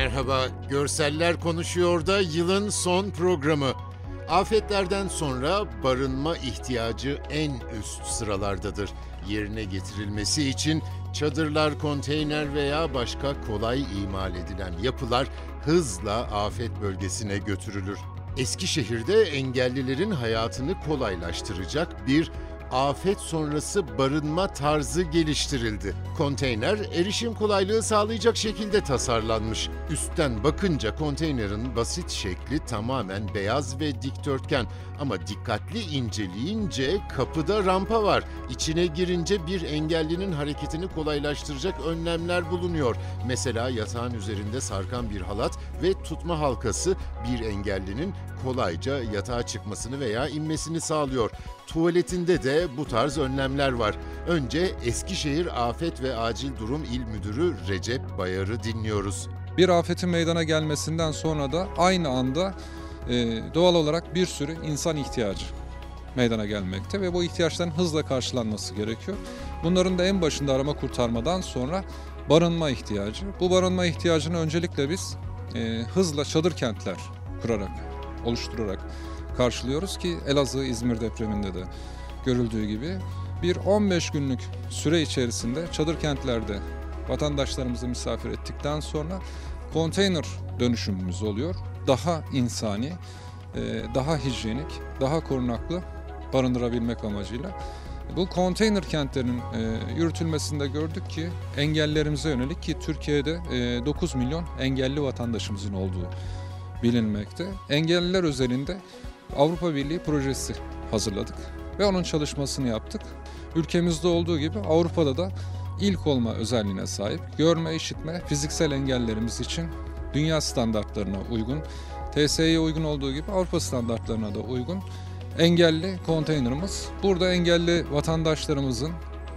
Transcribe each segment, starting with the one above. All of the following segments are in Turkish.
Merhaba, Görseller Konuşuyor da yılın son programı. Afetlerden sonra barınma ihtiyacı en üst sıralardadır. Yerine getirilmesi için çadırlar, konteyner veya başka kolay imal edilen yapılar hızla afet bölgesine götürülür. Eskişehir'de engellilerin hayatını kolaylaştıracak bir afet sonrası barınma tarzı geliştirildi. Konteyner erişim kolaylığı sağlayacak şekilde tasarlanmış. Üstten bakınca konteynerin basit şekli tamamen beyaz ve dikdörtgen ama dikkatli inceleyince kapıda rampa var. İçine girince bir engellinin hareketini kolaylaştıracak önlemler bulunuyor. Mesela yatağın üzerinde sarkan bir halat ve tutma halkası bir engellinin kolayca yatağa çıkmasını veya inmesini sağlıyor. Tuvaletinde de bu tarz önlemler var. Önce Eskişehir Afet ve Acil Durum İl Müdürü Recep Bayar'ı dinliyoruz. Bir afetin meydana gelmesinden sonra da aynı anda e, doğal olarak bir sürü insan ihtiyacı meydana gelmekte ve bu ihtiyaçların hızla karşılanması gerekiyor. Bunların da en başında arama kurtarmadan sonra barınma ihtiyacı. Bu barınma ihtiyacını öncelikle biz e, hızla çadır kentler kurarak, oluşturarak karşılıyoruz ki Elazığ İzmir depreminde de görüldüğü gibi bir 15 günlük süre içerisinde çadır kentlerde vatandaşlarımızı misafir ettikten sonra konteyner dönüşümümüz oluyor. Daha insani, e, daha hijyenik, daha korunaklı barındırabilmek amacıyla. Bu konteyner kentlerin e, yürütülmesinde gördük ki engellerimize yönelik ki Türkiye'de 9 milyon engelli vatandaşımızın olduğu bilinmekte. Engelliler özelinde Avrupa Birliği projesi hazırladık ve onun çalışmasını yaptık. Ülkemizde olduğu gibi Avrupa'da da ilk olma özelliğine sahip. Görme, işitme, fiziksel engellerimiz için dünya standartlarına uygun, TSE'ye uygun olduğu gibi Avrupa standartlarına da uygun engelli konteynerimiz. Burada engelli vatandaşlarımızın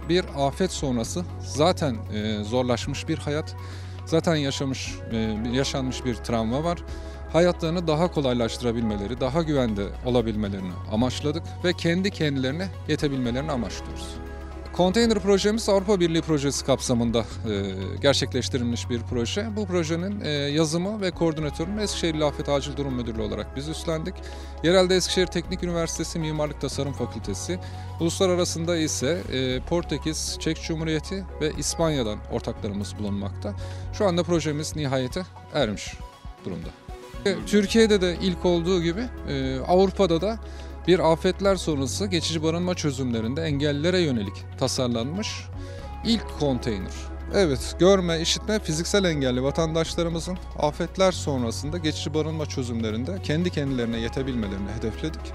bir afet sonrası zaten e, zorlaşmış bir hayat, zaten yaşamış e, yaşanmış bir travma var. Hayatlarını daha kolaylaştırabilmeleri, daha güvende olabilmelerini amaçladık ve kendi kendilerine yetebilmelerini amaçlıyoruz. Konteyner projemiz Avrupa Birliği projesi kapsamında e, gerçekleştirilmiş bir proje. Bu projenin e, yazımı ve koordinatörünü Eskişehir Afet Acil Durum Müdürlüğü olarak biz üstlendik. Yerelde Eskişehir Teknik Üniversitesi Mimarlık Tasarım Fakültesi, uluslararasında ise e, Portekiz, Çek Cumhuriyeti ve İspanya'dan ortaklarımız bulunmakta. Şu anda projemiz nihayete ermiş durumda. E, Türkiye'de de ilk olduğu gibi e, Avrupa'da da bir afetler sonrası geçici barınma çözümlerinde engellilere yönelik tasarlanmış ilk konteyner. Evet, görme, işitme, fiziksel engelli vatandaşlarımızın afetler sonrasında geçici barınma çözümlerinde kendi kendilerine yetebilmelerini hedefledik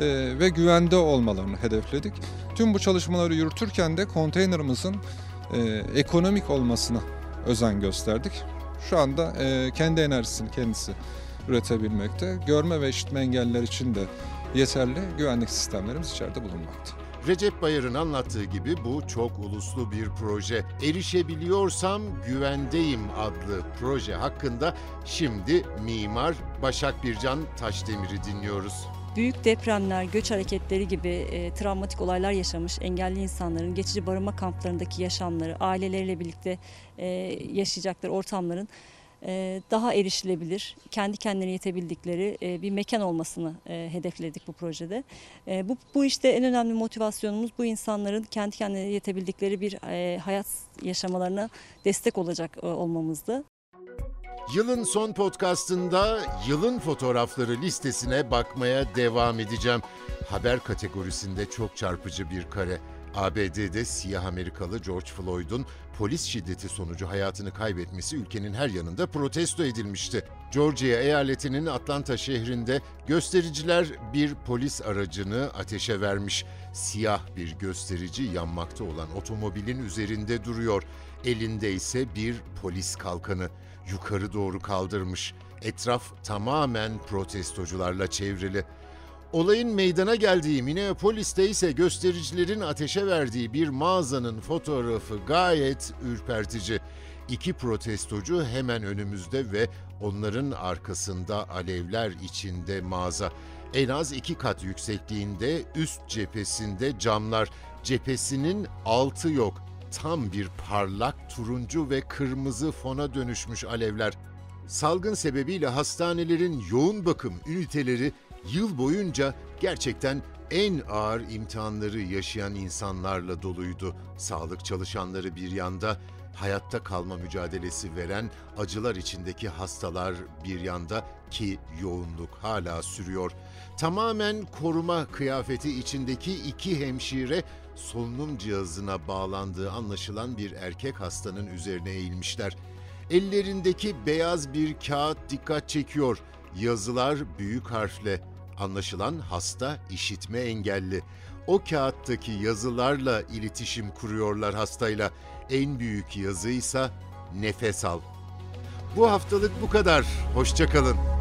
ee, ve güvende olmalarını hedefledik. Tüm bu çalışmaları yürütürken de konteynerimizin e, ekonomik olmasına özen gösterdik. Şu anda e, kendi enerjisini kendisi üretebilmekte. Görme ve işitme engelliler için de yeterli güvenlik sistemlerimiz içeride bulunmakta. Recep Bayar'ın anlattığı gibi bu çok uluslu bir proje. Erişebiliyorsam güvendeyim adlı proje hakkında şimdi mimar Başak Bircan Taşdemir'i dinliyoruz. Büyük depremler, göç hareketleri gibi e, travmatik olaylar yaşamış engelli insanların geçici barınma kamplarındaki yaşamları, aileleriyle birlikte e, yaşayacakları ortamların e, daha erişilebilir, kendi kendine yetebildikleri e, bir mekan olmasını e, hedefledik bu projede. Bu, bu işte en önemli motivasyonumuz bu insanların kendi kendine yetebildikleri bir hayat yaşamalarına destek olacak olmamızdı. Yılın son podcastında yılın fotoğrafları listesine bakmaya devam edeceğim. Haber kategorisinde çok çarpıcı bir kare. ABD'de siyah Amerikalı George Floyd'un polis şiddeti sonucu hayatını kaybetmesi ülkenin her yanında protesto edilmişti. Georgia eyaletinin Atlanta şehrinde göstericiler bir polis aracını ateşe vermiş. Siyah bir gösterici yanmakta olan otomobilin üzerinde duruyor. Elinde ise bir polis kalkanı. Yukarı doğru kaldırmış. Etraf tamamen protestocularla çevrili. Olayın meydana geldiği Minneapolis'te ise göstericilerin ateşe verdiği bir mağazanın fotoğrafı gayet ürpertici. İki protestocu hemen önümüzde ve onların arkasında alevler içinde mağaza. En az iki kat yüksekliğinde üst cephesinde camlar. Cephesinin altı yok. Tam bir parlak turuncu ve kırmızı fona dönüşmüş alevler. Salgın sebebiyle hastanelerin yoğun bakım üniteleri yıl boyunca gerçekten en ağır imtihanları yaşayan insanlarla doluydu. Sağlık çalışanları bir yanda, hayatta kalma mücadelesi veren acılar içindeki hastalar bir yanda ki yoğunluk hala sürüyor. Tamamen koruma kıyafeti içindeki iki hemşire solunum cihazına bağlandığı anlaşılan bir erkek hastanın üzerine eğilmişler. Ellerindeki beyaz bir kağıt dikkat çekiyor. Yazılar büyük harfle. Anlaşılan hasta işitme engelli. O kağıttaki yazılarla iletişim kuruyorlar hastayla. En büyük yazıysa nefes al. Bu haftalık bu kadar. Hoşçakalın.